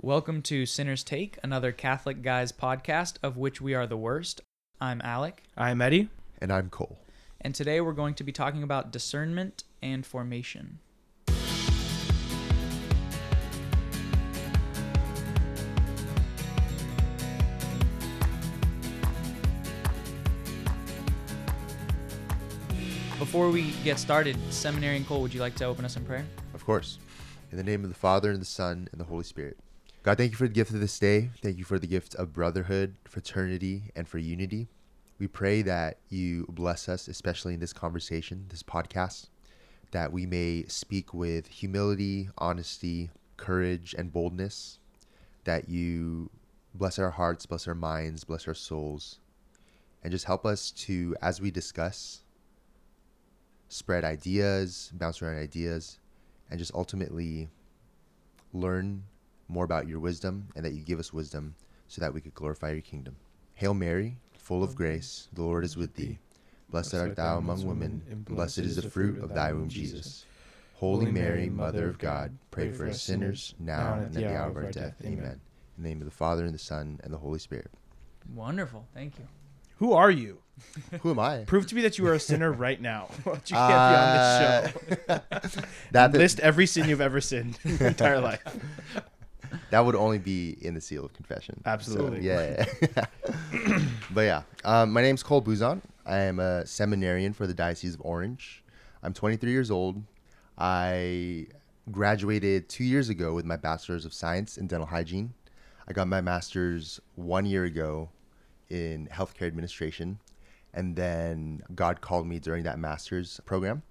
Welcome to Sinner's Take, another Catholic Guys podcast of which we are the worst. I'm Alec, I'm Eddie. And I'm Cole. and today we're going to be talking about discernment and formation. Before we get started, Seminary and Cole, would you like to open us in prayer? Of course. In the name of the Father, and the Son, and the Holy Spirit. God, thank you for the gift of this day. Thank you for the gift of brotherhood, fraternity, and for unity. We pray that you bless us, especially in this conversation, this podcast, that we may speak with humility, honesty, courage, and boldness. That you bless our hearts, bless our minds, bless our souls, and just help us to, as we discuss, spread ideas, bounce around ideas, and just ultimately learn more about your wisdom and that you give us wisdom so that we could glorify your kingdom. Hail Mary, full of grace, the Lord is with thee. Blessed art thou among women, and blessed is the fruit of thy womb, Jesus. Holy Mary, Mother of God, pray for us sinners, now and at the hour of our death. Amen. In the name of the Father, and the Son, and the Holy Spirit. Wonderful, thank you. Who are you? Who am I? Prove to me that you are a sinner right now. You can't Uh, be on this show. That, List every sin you've ever sinned in your entire life. that would only be in the seal of confession. So, Absolutely. yeah. but yeah, um, my name's Cole Buzon. I am a seminarian for the Diocese of Orange. I'm 23 years old. I graduated two years ago with my Bachelor's of Science in Dental Hygiene. I got my Master's one year ago in Healthcare Administration. And then God called me during that Master's program.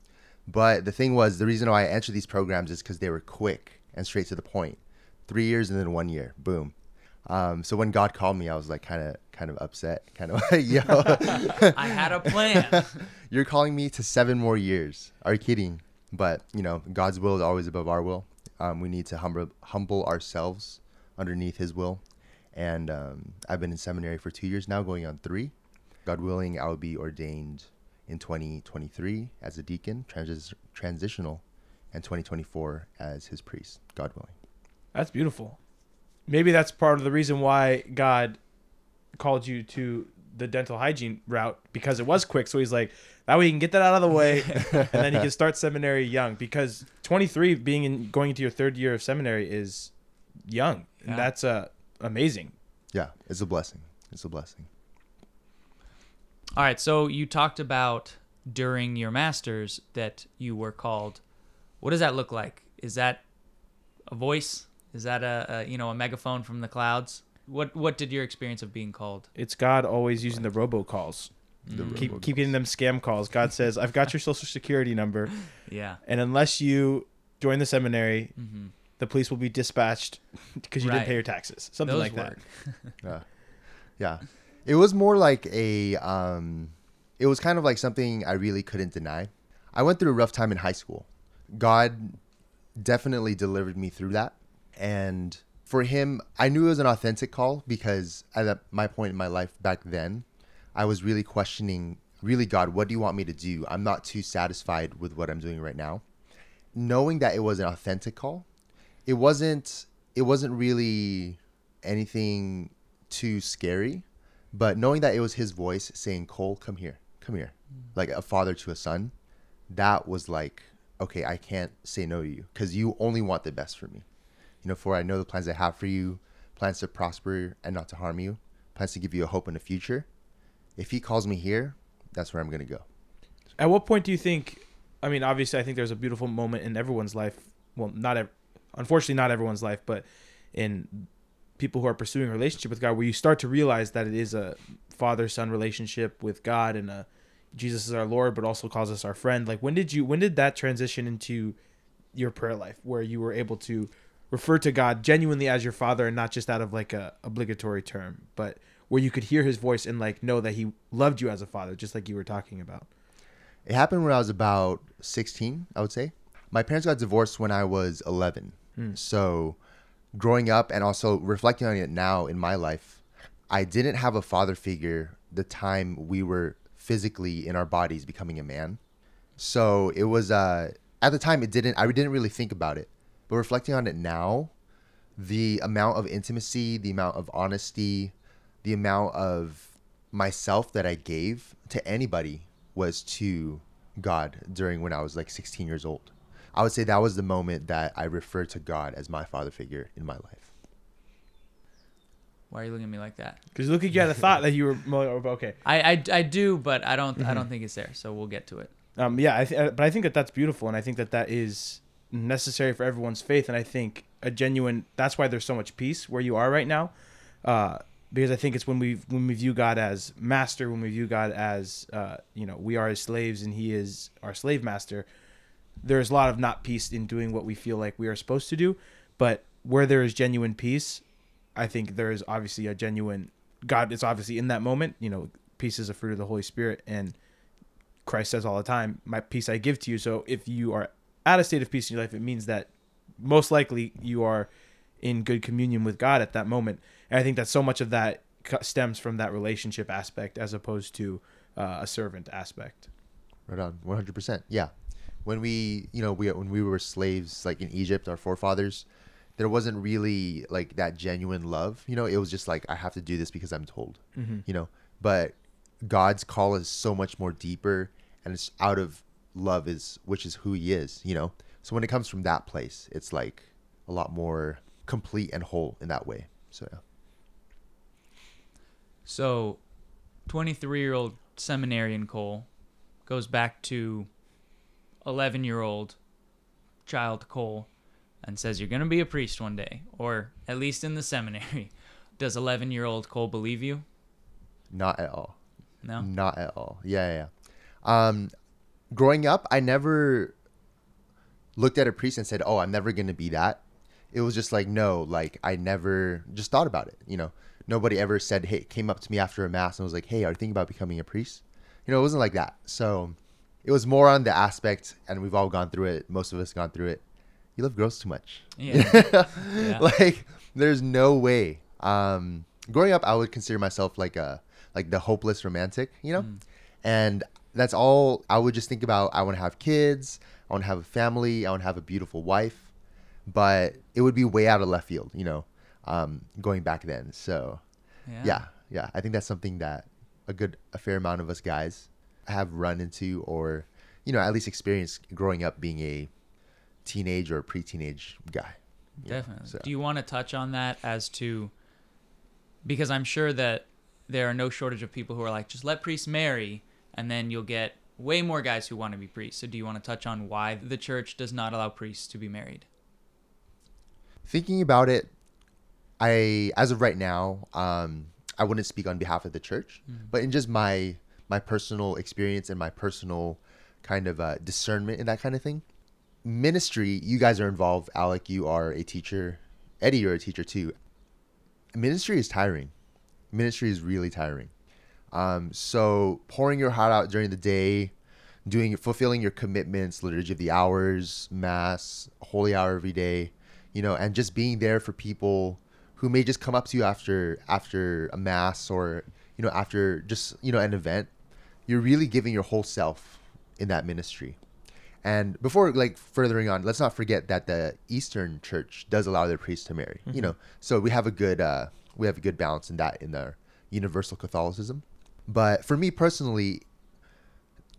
But the thing was, the reason why I entered these programs is because they were quick and straight to the point. Three years and then one year, boom. Um, so when God called me, I was like kind of kind of upset, kind of like, yo, I had a plan. you're calling me to seven more years. Are you kidding? But you know, God's will is always above our will. Um, we need to humble humble ourselves underneath His will. And um, I've been in seminary for two years now, going on three. God willing, I will be ordained in 2023 as a deacon, transis- transitional, and 2024 as His priest. God willing. That's beautiful. Maybe that's part of the reason why God called you to the dental hygiene route because it was quick. So he's like, that way you can get that out of the way, and then you can start seminary young. Because 23, being in going into your third year of seminary, is young, Yeah. and that's uh, amazing. Yeah, it's a blessing. It's a blessing. All right, so you talked about during your masters that you were called. What does that look like? Is that a voice? Is that a, a you know a megaphone from the clouds? What what did your experience of being called? It's God always using the robocalls. The Keep robocalls. keep getting them scam calls. God says, "I've got your social security number, Yeah. and unless you join the seminary, hmm the police will be dispatched because you Right. didn't pay your taxes." Something Those like that. Yeah. Yeah. It was more like a um it was kind of like something I really couldn't deny. I went through a rough time in high school. God definitely delivered me through that. And for him, I knew it was an authentic call because at my point in my life back then, I was really questioning, really, God, what do you want me to do? I'm not too satisfied with what I'm doing right now. Knowing that it was an authentic call, it wasn't it wasn't really anything too scary, but knowing that it was his voice saying, Cole, come here, come here, mm. like a father to a son, that was like, okay, I can't say no to you because you only want the best for me. You know, for I know the plans I have for you, plans to prosper and not to harm you, plans to give you a hope in the future. If he calls me here, that's where I'm going to go. At what point do you think? I mean, obviously, I think there's a beautiful moment in everyone's life. Well, not ev- unfortunately, not everyone's life, but in people who are pursuing a relationship with God, where you start to realize that it is a father-son relationship with God, and a Jesus is our Lord, but also calls us our friend. Like, when did you? When did that transition into your prayer life, where you were able to refer to God genuinely as your Father, and not just out of like a obligatory term, but where you could hear His voice and like know that He loved you as a father, just like you were talking about. It happened when I was about 16, I would say. My parents got divorced when I was 11. So, growing up and also reflecting on it now in my life, I didn't have a father figure the time we were physically in our bodies becoming a man. So, it was uh at the time it didn't I didn't really think about it. But reflecting on it now, the amount of intimacy, the amount of honesty, the amount of myself that I gave to anybody was to God during when I was like 16 years old. I would say that was the moment that I referred to God as my father figure in my life. Why are you looking at me like that? Because look at you had a thought that you were okay. I, I, I do, but I don't I Mm-hmm. don't think it's there. So we'll get to it. Um, yeah, I th- uh, but I think that that's beautiful, and I think that that is necessary for everyone's faith, and I think a genuine. That's why there's so much peace where you are right now, uh, because I think it's when we when we view God as master, when we view God as uh, you know we are his slaves and he is our slave master. There's a lot of not peace in doing what we feel like we are supposed to do, but where there is genuine peace, I think there is obviously a genuine God. It's obviously in that moment. You know, peace is a fruit of the Holy Spirit, and Christ says all the time, "My peace I give to you." So if you are at a state of peace in your life, it means that most likely you are in good communion with God at that moment. And I think that so much of that stems from that relationship aspect as opposed to uh, a servant aspect. Right on, one hundred percent. Yeah, when we, you know, we when we were slaves, like in Egypt, our forefathers, there wasn't really like that genuine love. You know, it was just like I have to do this because I'm told. Mm-hmm. You know, but God's call is so much more deeper, and it's out of love is which is who He is. You know, so when it comes from that place, it's like a lot more complete and whole in that way. So yeah. So, 23 year old seminarian Cole goes back to 11 year old child Cole and says, You're going to be a priest one day, or at least in the seminary. Does 11 year old Cole believe you? Not at all. No? Not at all. Yeah, yeah. yeah. Um, growing up, I never looked at a priest and said, "Oh, I'm never gonna be that." It was just like, no, like I never just thought about it. You know, nobody ever said, "Hey," came up to me after a mass and was like, "Hey, are you thinking about becoming a priest?" You know, it wasn't like that. So it was more on the aspect, and we've all gone through it. Most of us gone through it. You love girls too much. Yeah. Yeah. like there's no way um growing up i would consider myself like a like the hopeless romantic you know Mm. and that's all i would just think about. I want to have kids. I want to have a family. I want to have a beautiful wife. But it would be way out of left field you know um going back then. So yeah. yeah i think that's something that a good a fair amount of us guys have run into or you know at least experienced growing up being a teenage or pre-teenage guy. Know, Definitely. so- Do you want to touch on that as to because I'm sure that there are no shortage of people who are like, just let priests marry, and then you'll get way more guys who want to be priests. So do you want to touch on why the church does not allow priests to be married? thinking about it i as of right now um i wouldn't speak on behalf of the church but in just my my personal experience and my personal kind of uh, discernment and that kind of thing ministry you guys are involved. Alec you are a teacher. Eddie you're a teacher too. Ministry is tiring. Ministry is really tiring um so pouring your heart out during the day doing fulfilling your commitments liturgy of the hours mass holy hour every day you know and just being there for people who may just come up to you after after a mass or you know after just you know an event you're really giving your whole self in that ministry. And before like furthering on let's not forget that the eastern church does allow their priests to marry you know. So we have a good uh we have a good balance in that in our universal catholicism but for me personally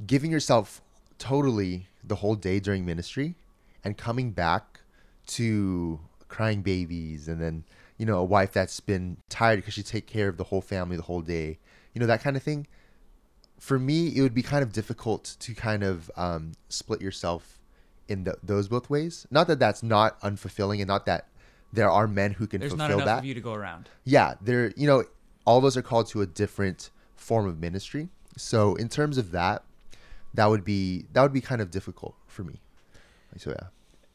giving yourself totally the whole day during ministry and coming back to crying babies and then you know a wife that's been tired because she take care of the whole family the whole day you know that kind of thing for me it would be kind of difficult to kind of um, split yourself in th those both ways not that that's not unfulfilling and not that there are men who can fulfill that. There's not enough that of you to go around. yeah, they're you know, all of us are called to a different form of ministry. So in terms of that, that would be that would be kind of difficult for me. So yeah.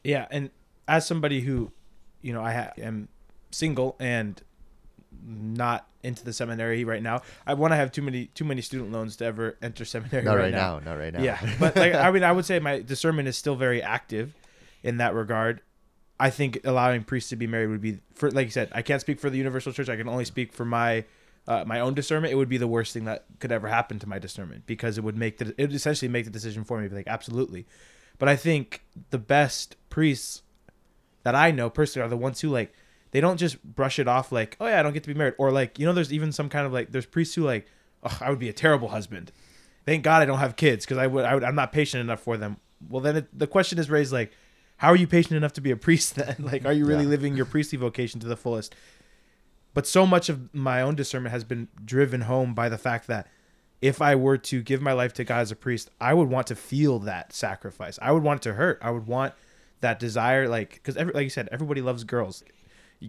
Yeah, and as somebody who, you know, I ha- am single and not into the seminary right now. I want to have too many too many student loans to ever enter seminary Not right, right, now. now. not right now. Yeah, but like I mean, I would say my discernment is still very active in that regard. I think allowing priests to be married would be, for like you said, I can't speak for the universal church. I can only speak for my uh, my own discernment. It would be the worst thing that could ever happen to my discernment because it would make the it would essentially make the decision for me. Be like absolutely, but I think the best priests that I know personally are the ones who like they don't just brush it off like, oh yeah, I don't get to be married, or like you know, there's even some kind of like there's priests who like, oh, I would be a terrible husband. Thank God I don't have kids because I would, I would I'm not patient enough for them. Well, then it, the question is raised like, how are you patient enough to be a priest then? like, are you really Yeah. living your priestly vocation to the fullest? But so much of my own discernment has been driven home by the fact that if I were to give my life to God as a priest, I would want to feel that sacrifice. I would want it to hurt. I would want that desire, like, because like you said, everybody loves girls.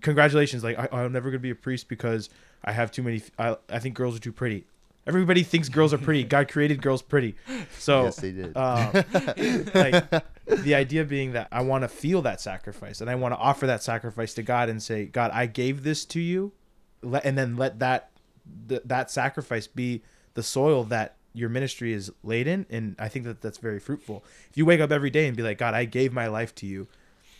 Congratulations, like I, I'm never gonna be a priest because I have too many. I, I think girls are too pretty. Everybody thinks girls are pretty. God created girls pretty, so yes, they did. um, like the idea being that I want to feel that sacrifice and I want to offer that sacrifice to God and say, God, I gave this to you, let, and then let that th- that sacrifice be the soil that your ministry is laid in, and I think that that's very fruitful. If you wake up every day and be like, God, I gave my life to you,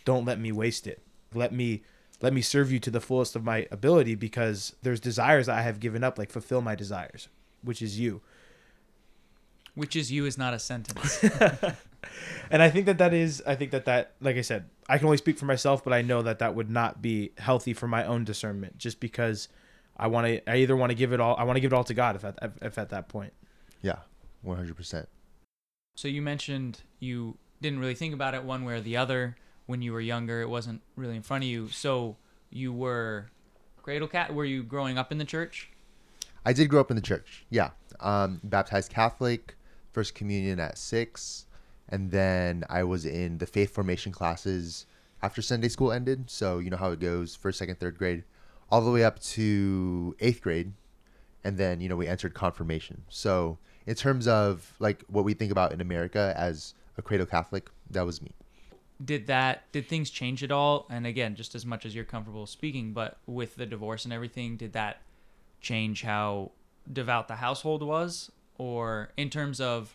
don't let me waste it. Let me let me serve you to the fullest of my ability because there's desires I have given up, like fulfill my desires, which is you. Which is you is not a sentence. and I think that that is, I think that that, like I said, I can only speak for myself, but I know that that would not be healthy for my own discernment, just because I want to, I either want to give it all, I want to give it all to God if at, if at that point. yeah, one hundred percent. So you mentioned you didn't really think about it one way or the other when you were younger. It wasn't really in front of you. So you were cradle cat. Were you growing up in the church? I did grow up in the church. Yeah, um, baptized Catholic, first communion at six, and then I was in the faith formation classes after Sunday school ended. So you know how it goes: first, second, third grade, all the way up to eighth grade, and then you know we entered confirmation. So in terms of like what we think about in America as a cradle Catholic, that was me. Did that did things change at all? And again, just as much as you're comfortable speaking, but with the divorce and everything, did that change how devout the household was? Or in terms of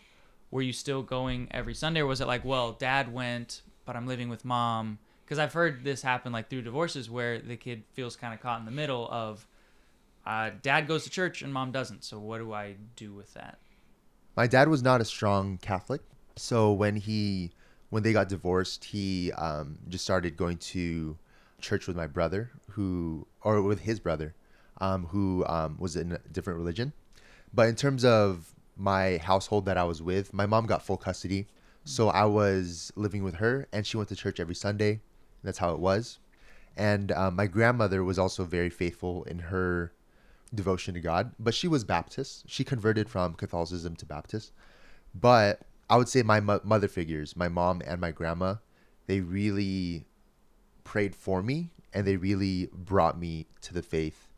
were you still going every Sunday or was it like, well, dad went, but I'm living with mom? Because I've heard this happen like through divorces where the kid feels kind of caught in the middle of uh, dad goes to church and mom doesn't. So what do I do with that? my dad was not a strong Catholic, so when he when they got divorced, he um, just started going to church with my brother, who or with his brother, um, who um, was in a different religion. But in terms of my household that I was with, my mom got full custody, so I was living with her, and she went to church every Sunday. That's how it was. And um, my grandmother was also very faithful in her devotion to God, but she was Baptist. She converted from Catholicism to Baptist. But I would say my mo- mother figures, my mom and my grandma, they really prayed for me and they really brought me to the faith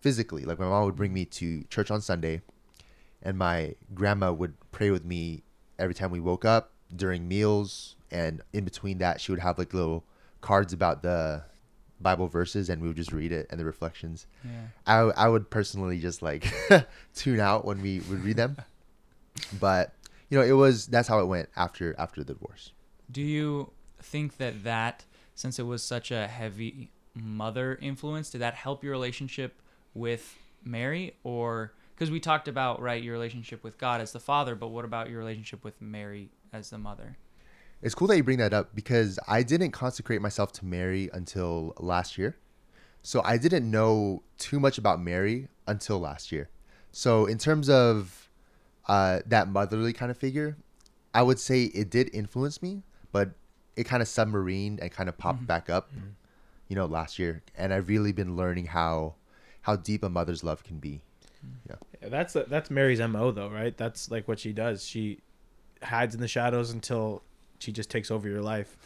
physically. Like my mom would bring me to church on Sunday, and my grandma would pray with me every time we woke up during meals, and in between that, she would have like little cards about the Bible verses, and we would just read it and the reflections. Yeah. I I would personally just like tune out when we would read them, but you know it was that's how it went after after the divorce. Do you think that that, since it was such a heavy mother influence, did that help your relationship with Mary? Or, because we talked about, right, your relationship with God as the father, but what about your relationship with Mary as the mother? It's cool that you bring that up because I didn't consecrate myself to Mary until last year. So I didn't know too much about Mary until last year. So in terms of uh, that motherly kind of figure, I would say it did influence me, but it kind of submarined and kind of popped mm-hmm. back up, mm-hmm. you know, last year. And I've really been learning how how deep a mother's love can be. Mm. Yeah, that's that's Mary's mo though, right? That's like what she does. She hides in the shadows until she just takes over your life,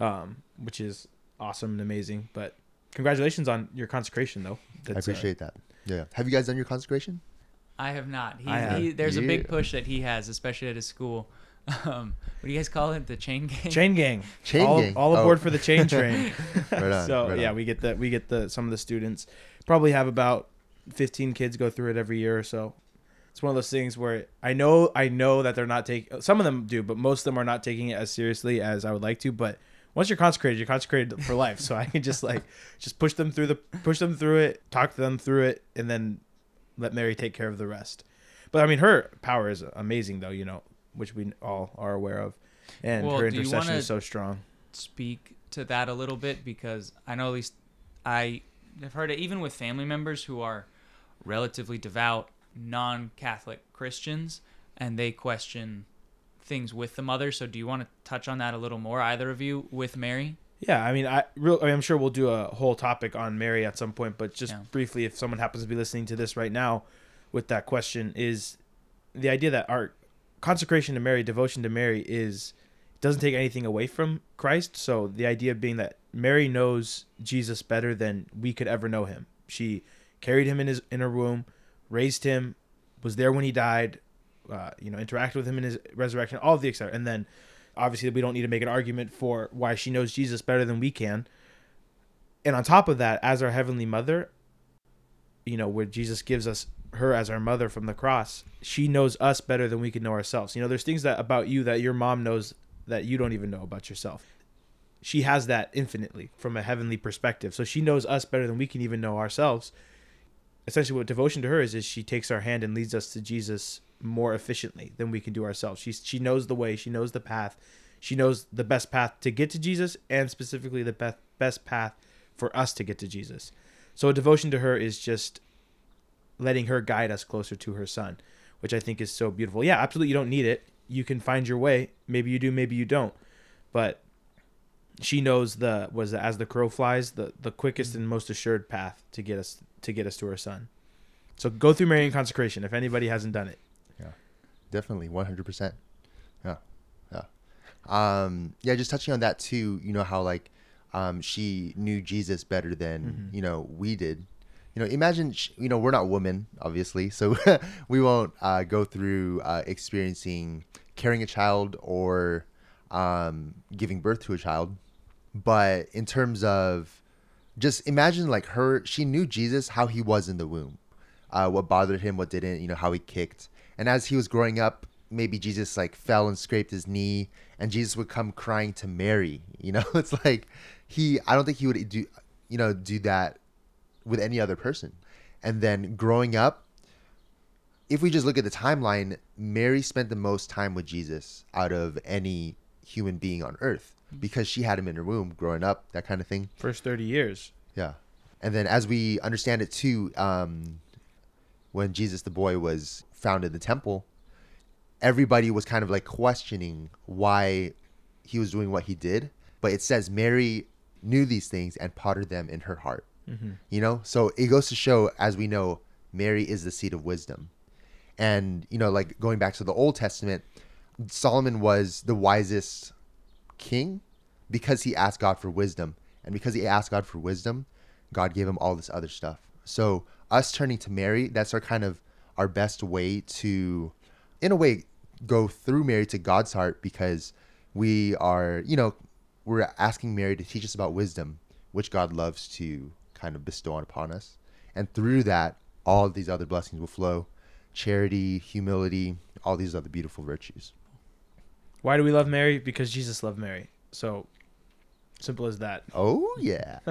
um, which is awesome and amazing. But congratulations on your consecration, though. I That's, uh, appreciate that. Yeah. Have you guys done your consecration? I have not. He, I have. he there's a big push that he has, especially at his school. Um, what do you guys call it? The chain gang? chain gang, Chain all, gang. all Oh. aboard for the chain train. Right on, so right yeah, on. we get the we get the some of the students probably have about 15 kids go through it every year or so. It's one of those things where I know I know that they're not taking some of them do, but most of them are not taking it as seriously as I would like to. But once you're consecrated, you're consecrated for life. So I can just like just push them through the push them through it, talk to them through it, and then let Mary take care of the rest. But I mean, her power is amazing, though. You know, which we all are aware of, and Well, her intercession is so strong. speak to that a little bit because I know at least I have heard it even with family members who are relatively devout, non-Catholic Christians, and they question things with the mother. So, do you want to touch on that a little more, either of you, with Mary? Yeah, I mean, I real, I mean, I'm sure we'll do a whole topic on Mary at some point, but just Yeah. briefly, if someone happens to be listening to this right now, with that question, is the idea that our consecration to Mary, devotion to Mary, is doesn't take anything away from Christ. So the idea being that Mary knows Jesus better than we could ever know him. She carried him in his in her womb, raised him, was there when he died, uh, you know, interacted with him in his resurrection, all of the etc. And then obviously we don't need to make an argument for why she knows Jesus better than we can. And on top of that, as our heavenly mother, you know, where Jesus gives us her as our mother from the cross, she knows us better than we can know ourselves. You know, there's things that about you that your mom knows that you don't even know about yourself. She has that infinitely from a heavenly perspective. So she knows us better than we can even know ourselves. Essentially what devotion to her is is she takes our hand and leads us to Jesus more efficiently than we can do ourselves. She she knows the way, she knows the path. She knows the best path to get to Jesus and specifically the best best path for us to get to Jesus. So a devotion to her is just letting her guide us closer to her son, which I think is so beautiful. Yeah, absolutely you don't need it. You can find your way. Maybe you do, maybe you don't. But she knows the was as the crow flies, the the quickest mm-hmm. and most assured path to get us to get us to her son. So go through Marian consecration if anybody hasn't done it. Yeah, definitely. 100% yeah. Yeah. Um yeah just touching on that too you know how like um she knew jesus better than Mhm. you know we did. You know imagine sh- you know we're not women obviously so we won't uh, go through uh, experiencing carrying a child or um giving birth to a child. But in terms of just imagine like her she knew jesus how he was in the womb uh, what bothered him what didn't you know how he kicked. And as he was growing up maybe jesus like fell and scraped his knee and jesus would come crying to mary you know? It's like he i don't think he would do you know do that with any other person. And then growing up if we just look at the timeline mary spent the most time with jesus out of any human being on earth because she had him in her womb growing up that kind of thing First 30 years. yeah. And then as we understand it too, um, when Jesus the boy was found in the temple, everybody was kind of like questioning why he was doing what he did. But it says Mary knew these things and pottered them in her heart. Mm-hmm. You know? So it goes to show, as we know, Mary is the seat of wisdom. And, you know, like going back to the Old Testament, Solomon was the wisest king because he asked God for wisdom. And because he asked God for wisdom, God gave him all this other stuff. So us turning to Mary, that's our kind of our best way to, in a way, go through Mary to God's heart because we are, you know, we're asking Mary to teach us about wisdom, which God loves to kind of bestow upon us. And through that, all these other blessings will flow charity, humility, all these other beautiful virtues. Why do we love Mary? Because Jesus loved Mary. So simple as that. Oh, yeah.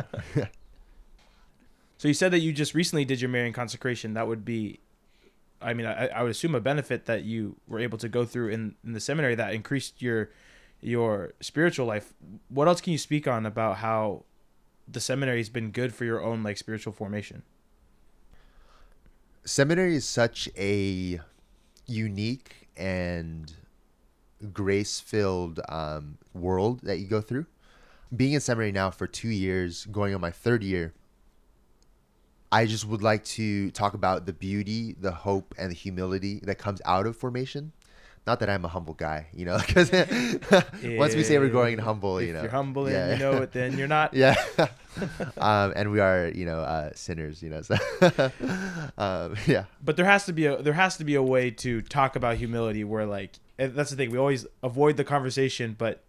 So you said that you just recently did your Marian consecration. That would be, I mean, I, I would assume a benefit that you were able to go through in, in the seminary that increased your your spiritual life. What else can you speak on about how the seminary has been good for your own like spiritual formation? seminary is such a unique and grace filled um, world that you go through. Being in seminary now for two years, going on my third year, I just would like to talk about the beauty, the hope, and the humility that comes out of formation. Not that I'm a humble guy, you know, because once we say we're growing humble, if you know, you're humble yeah. and you know it, then you're not. yeah um and we are you know uh sinners you know so um yeah But there has to be a there has to be a way to talk about humility where like and that's the thing we always avoid the conversation, but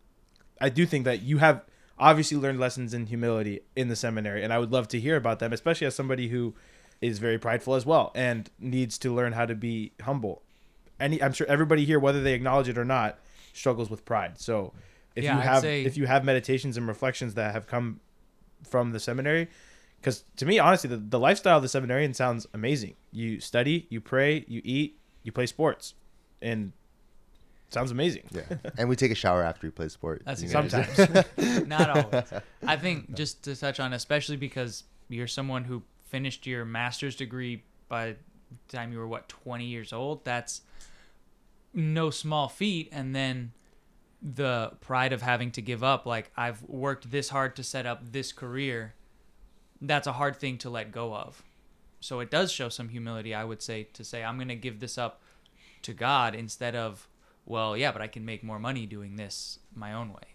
I do think that you have obviously learned lessons in humility in the seminary, and I would love to hear about them, especially as somebody who is very prideful as well and needs to learn how to be humble. Any, I'm sure everybody here, whether they acknowledge it or not, struggles with pride. So if Yeah, you I'd have say- if you have meditations and reflections that have come from the seminary, because to me, honestly, the, the lifestyle of the seminarian sounds amazing. You study, you pray, you eat, you play sports, and sounds amazing. yeah and we take a shower after we play sport That's you? Sometimes. Not always. I think just to touch on, especially because you're someone who finished your master's degree by the time you were what 20 years old. That's no small feat and then the pride of having to give up like I've worked this hard to set up this career. That's a hard thing to let go of. So it does show some humility, I would say, to say I'm going to give this up to God instead of well, yeah, but I can make more money doing this my own way.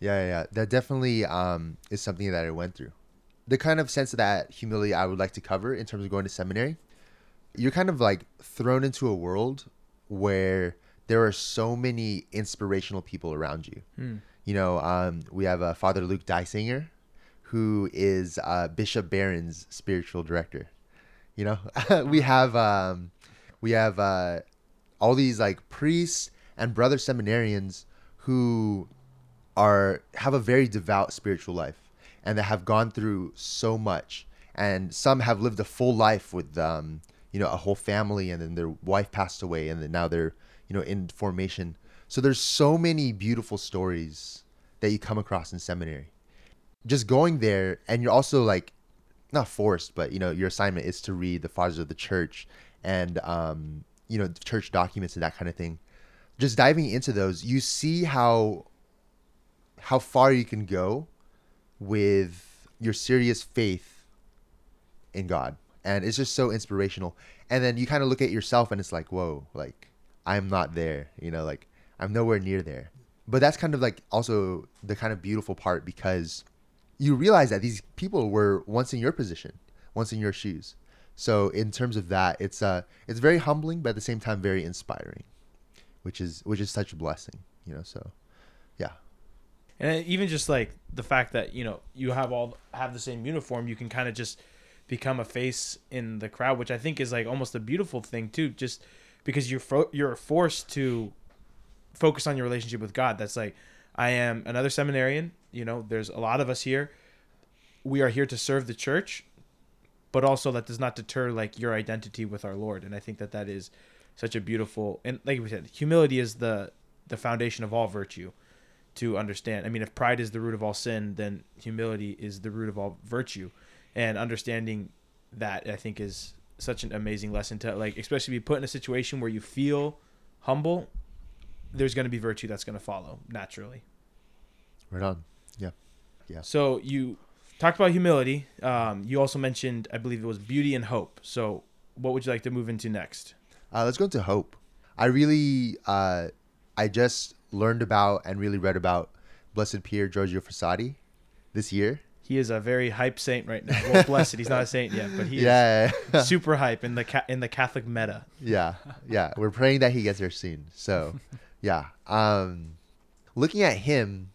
Yeah, yeah, yeah. That definitely um, is something that I went through. The kind of sense of that humility I would like to cover in terms of going to seminary. You're kind of like thrown into a world where there are so many inspirational people around you. Hmm. You know, um, we have uh, Father Luke Dysinger, who is uh, Bishop Barron's spiritual director. You know, we have um, we have uh, all these like priests and brother seminarians who are have a very devout spiritual life and that have gone through so much. And some have lived a full life with um you know a whole family and then their wife passed away and then now they're you know in formation. So there's so many beautiful stories that you come across in seminary. Just going there and you're also like not forced but you know your assignment is to read the fathers of the church and um you know church documents and that kind of thing just diving into those you see how how far you can go with your serious faith in God. And it's just so inspirational. And then you kind of look at yourself and it's like, whoa, like I'm not there, you know, like I'm nowhere near there. But that's kind of like also the kind of beautiful part because you realize that these people were once in your position, once in your shoes. So in terms of that, it's uh it's very humbling but at the same time very inspiring, which is which is such a blessing, you know, so yeah. and even just like the fact that you know you have all have the same uniform you can kind of just become a face in the crowd which i think is like almost a beautiful thing too just because you're you're forced to focus on your relationship with god that's like i am another seminarian you know there's a lot of us here we are here to serve the church but also that does not deter like your identity with our lord and i think that that is such a beautiful and like we said humility is the the foundation of all virtue to understand. I mean, if pride is the root of all sin, then humility is the root of all virtue. And understanding that, I think, is such an amazing lesson to like, especially be put in a situation where you feel humble. There's going to be virtue that's going to follow naturally. Right on. Yeah. Yeah. So you talked about humility. Um, you also mentioned, I believe it was beauty and hope. So what would you like to move into next? Uh, let's go into hope. I really, uh, I just learned about and really read about Blessed Pier Giorgio Frassati this year. He is a very hype saint right now. Well, blessed, he's not a saint yet, but he yeah, is super hype in the ca- in the Catholic meta. yeah, yeah. We're praying that he gets there soon. So, yeah. Um, looking at him,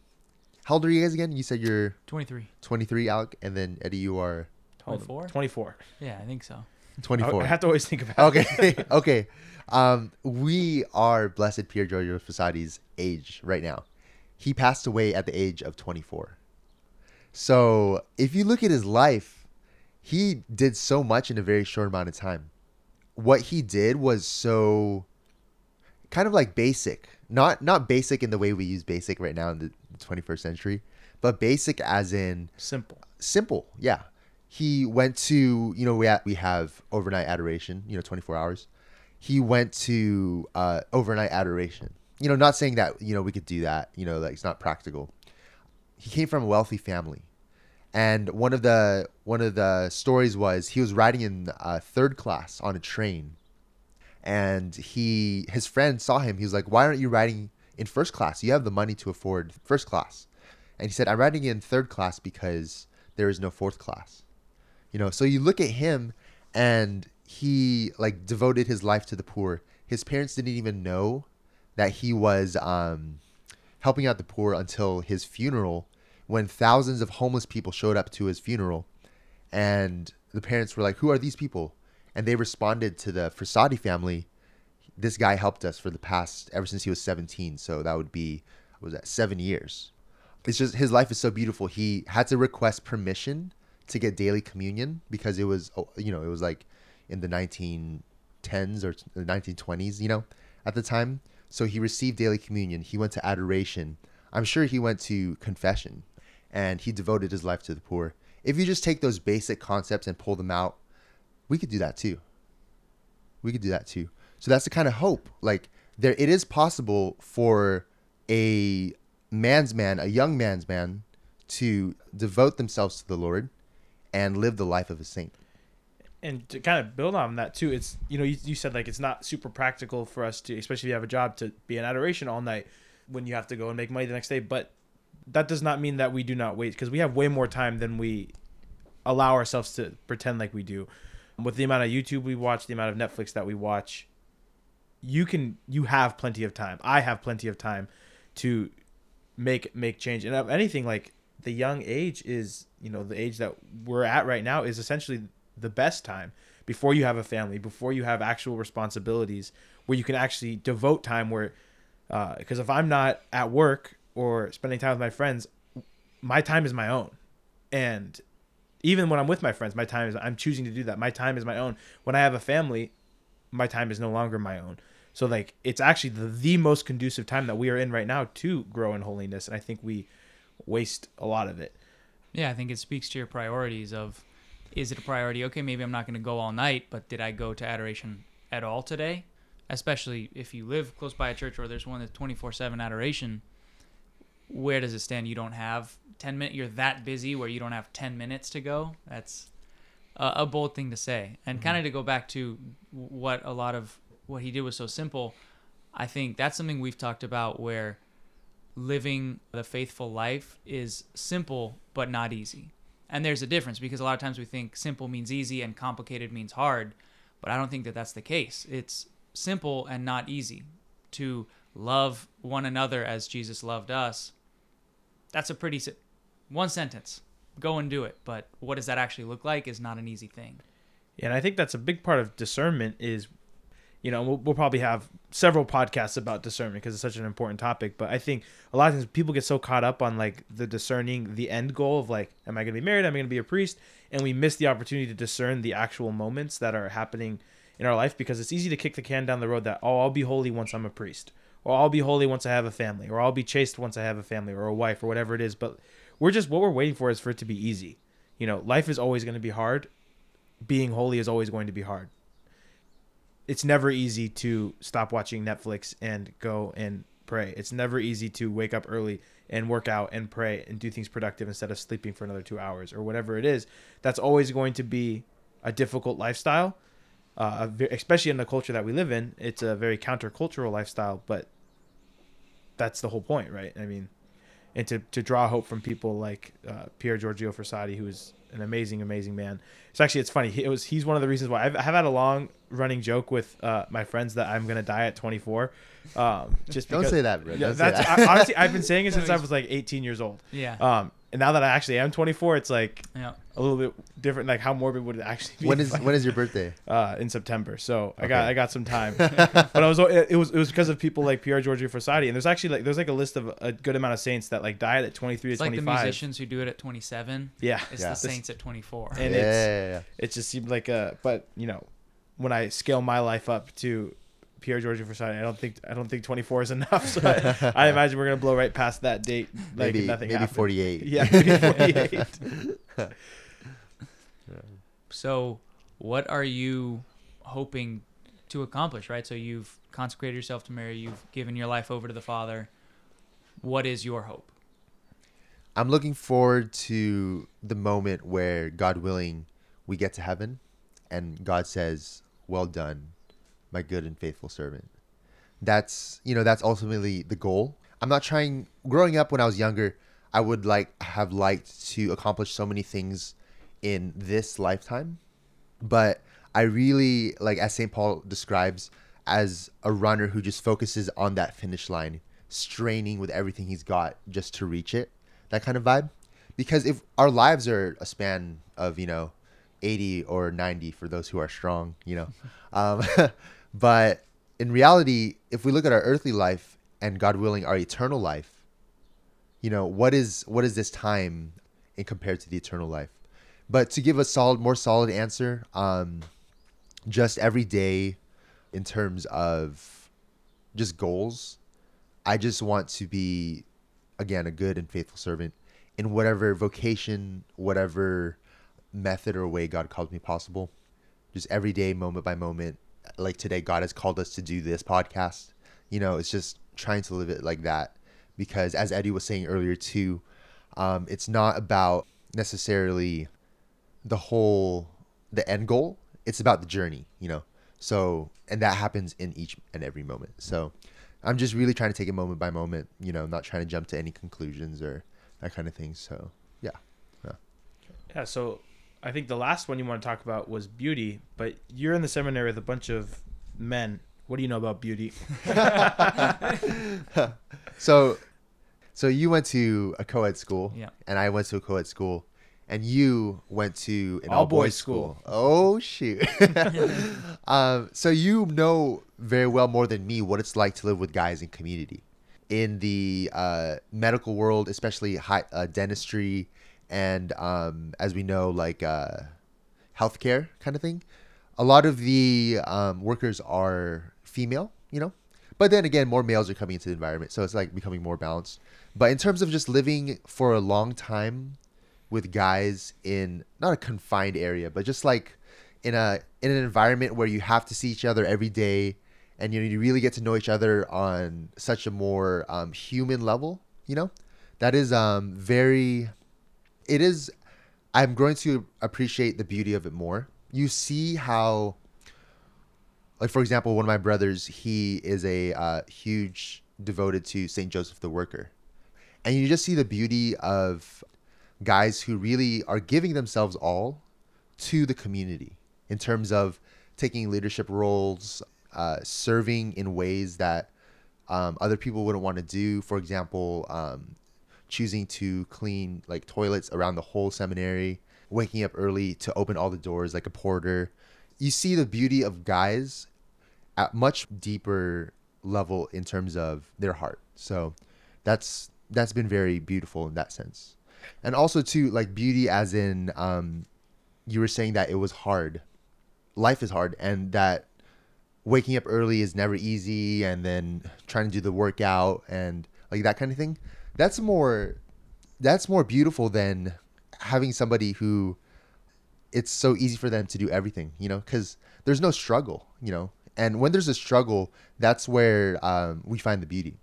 how old are you guys again? You said you're 23. 23, Alec, and then Eddie, you are 24? 24. Yeah, I think so. 24. I have to always think about it. okay okay um we are blessed pier giorgio Frassati's age right now he passed away at the age of 24 so if you look at his life he did so much in a very short amount of time what he did was so kind of like basic not not basic in the way we use basic right now in the 21st century but basic as in Simple. simple yeah. He went to you know we ha- we have overnight adoration you know 24 hours. He went to uh overnight adoration. You know not saying that you know we could do that you know like it's not practical. He came from a wealthy family. And one of the one of the stories was he was riding in uh, third class on a train. And he his friend saw him. He was like why aren't you riding in first class you have the money to afford first class. And he said i'm riding in third class because there is no fourth class. You know so you look at him and he like devoted his life to the poor. His parents didn't even know that he was um helping out the poor until his funeral when thousands of homeless people showed up to his funeral. And the parents were like who are these people? And they responded to the Frassati family this guy helped us for the past ever since he was 17 so that would be what was that 7 years. It's just his life is so beautiful. He had to request permission to get daily communion because it was oh, you know it was like in the 1910s or 1920s you know at the time. So he received daily communion. He went to adoration. I'm sure he went to confession and he devoted his life to the poor. If you just take those basic concepts and pull them out, we could do that too. We could do that too. So that's the kind of hope. Like there it is possible for a man's man, a young man's man to devote themselves to the Lord and live the life of a saint. and to kind of build on that too it's you know you, you said like it's not super practical for us to especially if you have a job to be in adoration all night when you have to go and make money the next day but that does not mean that we do not wait because we have way more time than we allow ourselves to pretend like we do with the amount of youtube we watch the amount of netflix that we watch you can you have plenty of time. I have plenty of time to make make change. And of anything like the young age is you know the age that we're at right now is essentially the best time before you have a family before you have actual responsibilities where you can actually devote time where uh, because if i'm not at work or spending time with my friends my time is my own. And even when i'm with my friends my time is i'm choosing to do that. My time is my own. When i have a family my time is no longer my own so like it's actually the, the most conducive time that we are in right now to grow in holiness and i think we waste a lot of it Yeah, I think it speaks to your priorities of is it a priority? Okay, maybe I'm not going to go all night, but did I go to adoration at all today? Especially if you live close by a church or there's one that's 24/7 adoration. Where does it stand? You don't have 10 minutes. You're that busy where you don't have 10 minutes to go. That's a, a bold thing to say. And mm-hmm. kind of to go back to what a lot of what he did was so simple. I think that's something we've talked about where living the faithful life is simple but not easy. And there's a difference because a lot of times we think simple means easy and complicated means hard, but I don't think that that's the case. It's simple and not easy to love one another as Jesus loved us. That's a pretty si- one sentence. Go and do it, but what does that actually look like is not an easy thing. Yeah, and i think that's a big part of discernment is you know we'll, we'll probably have several podcasts about discernment because it's such an important topic. But i think a lot of times people get so caught up on like the discerning the end goal of like am i going to be married? Am i going to be a priest? And we miss the opportunity to discern the actual moments that are happening in our life because it's easy to kick the can down the road that oh i'll be holy once i'm a priest or i'll be holy once i have a family or i'll be chaste once i have a family or a wife or whatever it is. But we're just what we're waiting for is for it to be easy. You know life is always going to be hard. Being holy is always going to be hard it's never easy to stop watching Netflix and go and pray. It's never easy to wake up early and work out and pray and do things productive instead of sleeping for another two hours or whatever it is. That's always going to be a difficult lifestyle, uh, especially in the culture that we live in. It's a very countercultural lifestyle, but that's the whole point, right? I mean, and to, to draw hope from people like uh, Pier Giorgio Frassati, who is an amazing, amazing man. It's actually it's funny. He, it was he's one of the reasons why I've, I've had a long running joke with uh, my friends that I'm gonna die at 24. Um, just Don't say that, bro. Yeah, Don't say that's that. I, honestly I've been saying it since I was like 18 years old. Yeah. Um, and now that I actually am 24, it's like yeah. a little bit different. Like how morbid would it actually be? when if is I- when is your birthday? uh, in September. So I got I got some time, but I was it, it was it was because of people like Pier Giorgio Frassati, and there's actually like there's like a list of a good amount of saints that like died at 23 It's to like the musicians who do it at 27. Yeah, It's Yeah. the saints at 24. And yeah, it's- yeah, yeah. it just seemed like a but you know when I scale my life up to Pier Giorgio Frassati, I don't think I don't think 24 is enough. So I, I imagine we're gonna blow right past that date like maybe nothing maybe happened. 48. Yeah, maybe 48. So, what are you hoping to accomplish, right? So, you've consecrated yourself to Mary, you've given your life over to the Father. What is your hope? I'm looking forward to the moment where, God willing, we get to heaven and God says, Well done, my good and faithful servant. That's, you know, that's ultimately the goal. I'm not trying, growing up when I was younger, I would like have liked to accomplish so many things in this lifetime. But I really, like, as St. Paul describes, as a runner who just focuses on that finish line, straining with everything he's got just to reach it, that kind of vibe. Because if our lives are a span of, you know, 80 or 90 for those who are strong, you know. Um, but in reality, if we look at our earthly life and God willing, our eternal life, you know, what is what is this time in compared to the eternal life? But to give a solid, more solid answer, um, just every day in terms of just goals, I just want to be again a good and faithful servant in whatever vocation, whatever method or way God calls me possible. Just every day, moment by moment. Like today, God has called us to do this podcast. You know, it's just trying to live it like that. Because as Eddie was saying earlier, too, um, it's not about necessarily the whole, the end goal. It's about the journey, you know? So, and that happens in each and every moment. So, I'm just really trying to take it moment by moment, you know, not trying to jump to any conclusions or that kind of thing. So, yeah. Yeah, so I think the last one you want to talk about was beauty, but you're in the seminary with a bunch of men. What do you know about beauty? so, so you went to a co-ed school, Yeah. and I went to a co-ed school, and you went to an All boys all-boys school. school. Oh shoot! um, so you know very well more than me what it's like to live with guys in community, in the uh, medical world, especially high, uh, dentistry, and um, as we know, like uh, healthcare kind of thing. A lot of the um, workers are female, you know, but then again, more males are coming into the environment, so it's like becoming more balanced. But in terms of just living for a long time with guys in not a confined area, but just like in a in an environment where you have to see each other every day, and you know, you really get to know each other on such a more um, human level, you know, that is um, very. It is. I'm growing to appreciate the beauty of it more. You see how like for example, one of my brothers, he is a uh, huge devoted to Saint Joseph the Worker, and you just see the beauty of guys who really are giving themselves all to the community in terms of taking leadership roles, uh, serving in ways that um, other people wouldn't want to do. For example, um, choosing to clean like toilets around the whole seminary, waking up early to open all the doors like a porter. You see the beauty of guys at much deeper level in terms of their heart. So that's that's been very beautiful in that sense. And also too like beauty as in um you were saying that it was hard. Life is hard and that waking up early is never easy and then trying to do the workout and like that kind of thing. That's more that's more beautiful than having somebody who it's so easy for them to do everything, you know, because there's no struggle, you know. And when there's a struggle, that's where um, we find the beauty.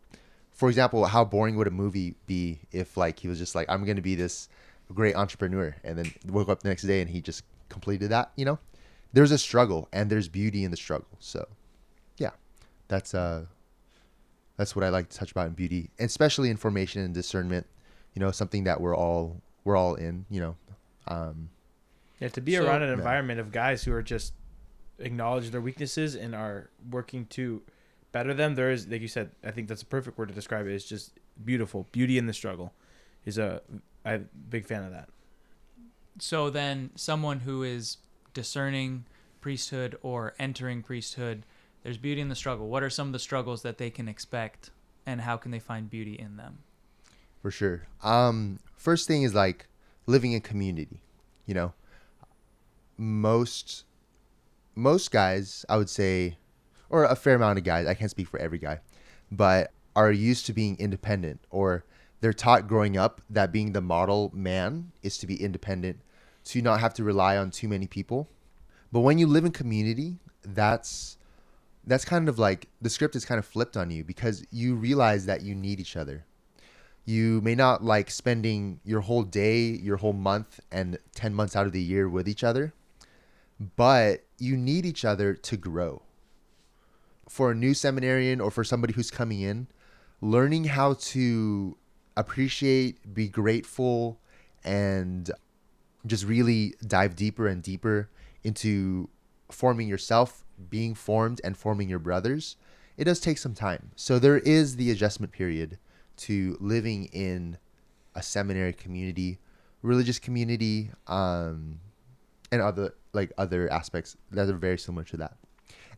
For example, how boring would a movie be if, like, he was just like, I'm to be this great entrepreneur, and then woke up the next day and he just completed that, you know? There's a struggle, and there's beauty in the struggle. So, yeah, that's uh, that's what I like to touch about in beauty, especially in formation and discernment. You know, something that we're all we're all in. You know, um, Yeah, to be So- around an Yeah. environment of guys who are just acknowledge their weaknesses and are working to better them. There is, like you said, I think that's a perfect word to describe it. It's just beautiful. Beauty in the struggle is a I'm a big fan of that. So then, someone who is discerning priesthood or entering priesthood, there's beauty in the struggle. What are some of the struggles that they can expect, and how can they find beauty in them? for sure. Um, first thing is like living in community. You know, most most guys, I would say, or a fair amount of guys. I can't speak for every guy, but are used to being independent, or they're taught growing up that being the model man is to be independent, to not have to rely on too many people. But when you live in community, that's that's kind of like the script is kind of flipped on you because you realize that you need each other you may not like spending your whole day, your whole month, and 10 months out of the year with each other, but you need each other to grow. For a new seminarian or for somebody who's coming in, learning how to appreciate, be grateful, and just really dive deeper and deeper into forming yourself, being formed, and forming your brothers, it does take some time. So there is the adjustment period to living in a seminary community, religious community, um, and other like other aspects that are very similar to that.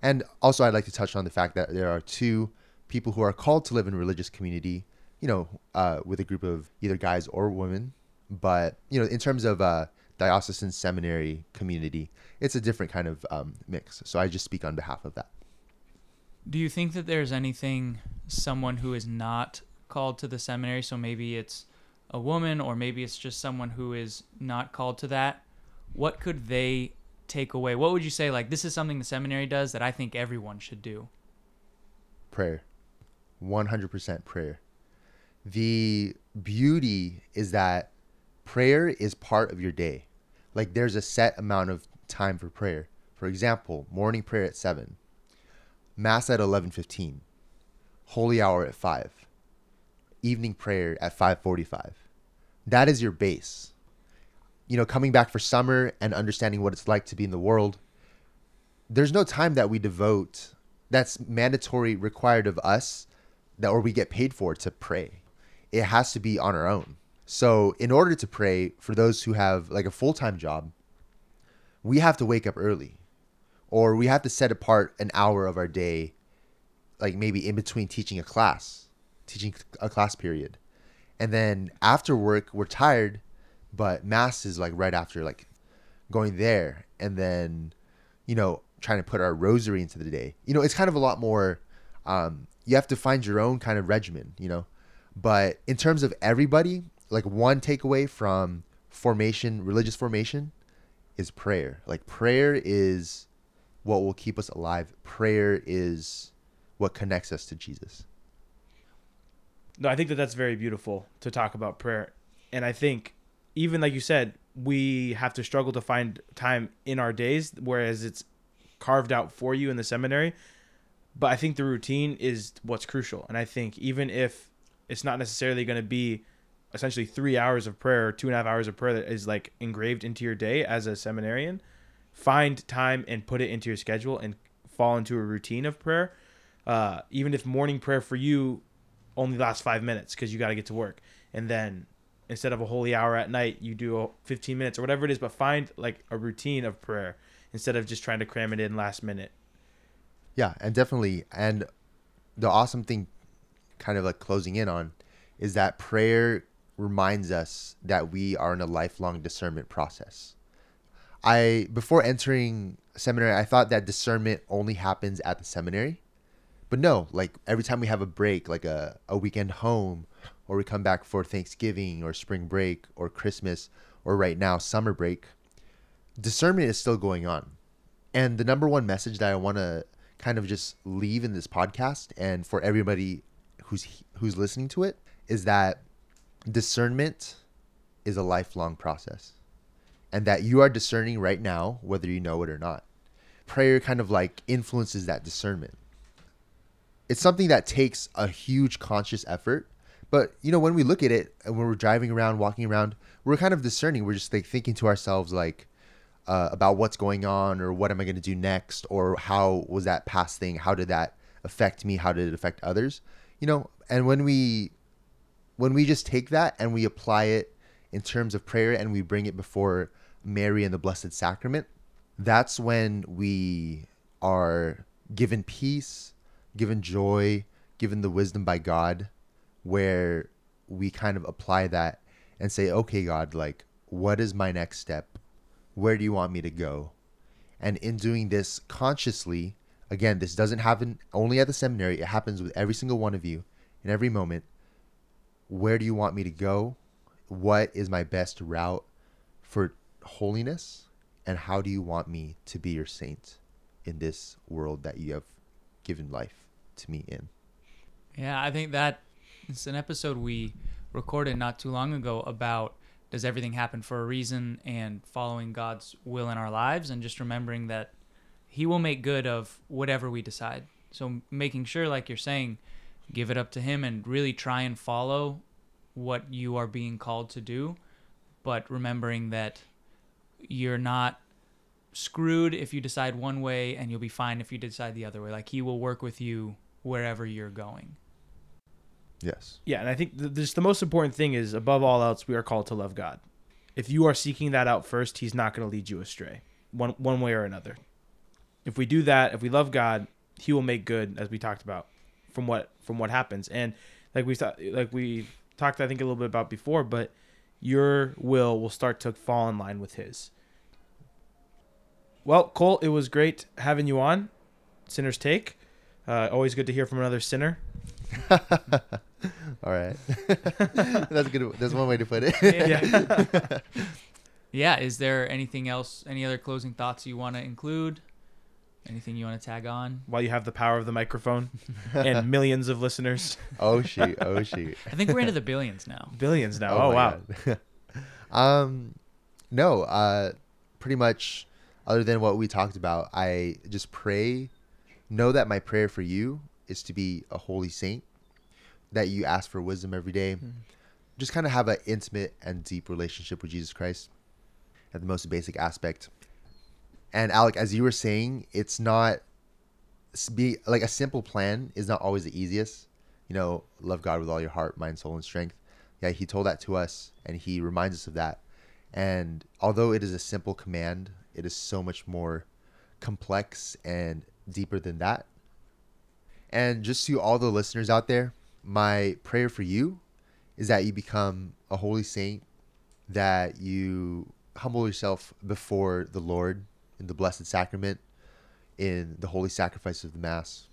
And also, I'd like to touch on the fact that there are two people who are called to live in religious community. You know, uh, with a group of either guys or women, but you know, in terms of uh, diocesan seminary community, it's a different kind of um, mix. So I just speak on behalf of that. Do you think that there's anything someone who is not called to the seminary, so maybe it's a woman or maybe it's just someone who is not called to that, what could they take away? What would you say like this is something the seminary does that I think everyone should do? prayer 100% prayer the beauty is that prayer is part of your day like there's a set amount of time for prayer. For example morning prayer at 7 mass at 11:15 holy hour at 5 evening prayer at 5:45 that is your base. You know coming back for summer and understanding what it's like to be in the world there's no time that we devote that's mandatory required of us that or we get paid for to pray. It has to be on our own so in order to pray for those who have like a full-time job we have to wake up early. Or we have to set apart an hour of our day like maybe in between teaching a class teaching a class period. And then after work we're tired but mass is like right after like going there and then you know trying to put our rosary into the day. You know it's kind of a lot more um you have to find your own kind of regimen you know? But in terms of everybody like one takeaway from formation religious formation is prayer like prayer is what will keep us alive prayer is what connects us to jesus No, I think that that's very beautiful to talk about prayer. And I think, even like you said, we have to struggle to find time in our days, whereas it's carved out for you in the seminary. But I think the routine is what's crucial. And I think even if it's not necessarily going to be essentially three hours of prayer two and a half hours of prayer that is like engraved into your day as a seminarian, find time and put it into your schedule and fall into a routine of prayer. Uh, even if morning prayer for you only lasts five minutes because you got to get to work, and then instead of a holy hour at night, you do 15 minutes or whatever it is, but find like a routine of prayer instead of just trying to cram it in last minute. Yeah, and definitely. And the awesome thing, kind of like closing in on, is that prayer reminds us that we are in a lifelong discernment process. I, before entering seminary, I thought that discernment only happens at the seminary. But no, like every time we have a break, like a, a weekend home, or we come back for Thanksgiving or spring break or Christmas, or right now, summer break, discernment is still going on. And the number one message that I want to kind of just leave in this podcast and for everybody who's who's listening to it is that discernment is a lifelong process and that you are discerning right now whether you know it or not prayer kind of like influences that discernment it's something that takes a huge conscious effort but you know when we look at it and when we're driving around walking around we're kind of discerning we're just like thinking to ourselves like uh, about what's going on or what am I going to do next or how was that past thing? How did that affect me? How did it affect others? You know, and when we when we just take that and we apply it in terms of prayer and we bring it before Mary and the Blessed Sacrament, that's when we are given peace, given joy, given the wisdom by God, where we kind of apply that and say, okay, God, like, what is my next step? where do you want me to go? And in doing this consciously, again, this doesn't happen only at the seminary, it happens with every single one of you in every moment. Where do you want me to go? What is my best route for holiness? And how do you want me to be your saint in this world that you have given life to me in? Yeah, I think that it's an episode we recorded not too long ago about does everything happen for a reason and following God's will in our lives and just remembering that he will make good of whatever we decide. So making sure like you're saying give it up to him and really try and follow what you are being called to do, but remembering that you're not screwed if you decide one way and you'll be fine if you decide the other way. Like he will work with you wherever you're going. Yes. Yeah, and I think th- just the most important thing is above all else, we are called to love God. If you are seeking that out first, He's not going to lead you astray, one one way or another. If we do that, if we love God, He will make good, as we talked about, from what from what happens. And like we like we talked, I think a little bit about before, but your will will start to fall in line with His. Well, Cole, it was great having you on. Sinner's Take. Uh, always good to hear from another sinner. All right. that's good. That's one way to put it. Yeah. Yeah. Is there anything else? Any other closing thoughts you want to include? Anything you want to tag on? While you have the power of the microphone and millions of listeners, oh shoot. Oh shoot. I think we're into the billions now. billions now. Oh, my wow. Um, no. Uh, pretty much. Other than what we talked about, I just pray. Know that my prayer for you is to be a holy saint. That you ask for wisdom every day. Just kind of have an intimate and deep relationship with Jesus Christ. At the most basic aspect. And Alec, as you were saying, it's not be like a simple plan is not always the easiest. You know, love God with all your heart, mind, soul, and strength. Yeah, he told that to us, and he reminds us of that. And although it is a simple command, it is so much more complex and deeper than that. And just to all the listeners out there, my prayer for you is that you become a holy saint, that you humble yourself before the Lord in the Blessed Sacrament, in the holy sacrifice of the Mass,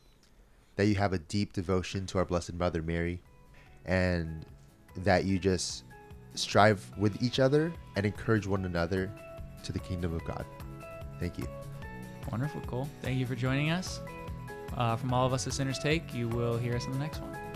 that you have a deep devotion to our Blessed Mother Mary, and that you just strive with each other and encourage one another to the kingdom of God. Thank you. Wonderful, Cole. Thank you for joining us. Uh, from all of us at Sinners Take, you will hear us in the next one.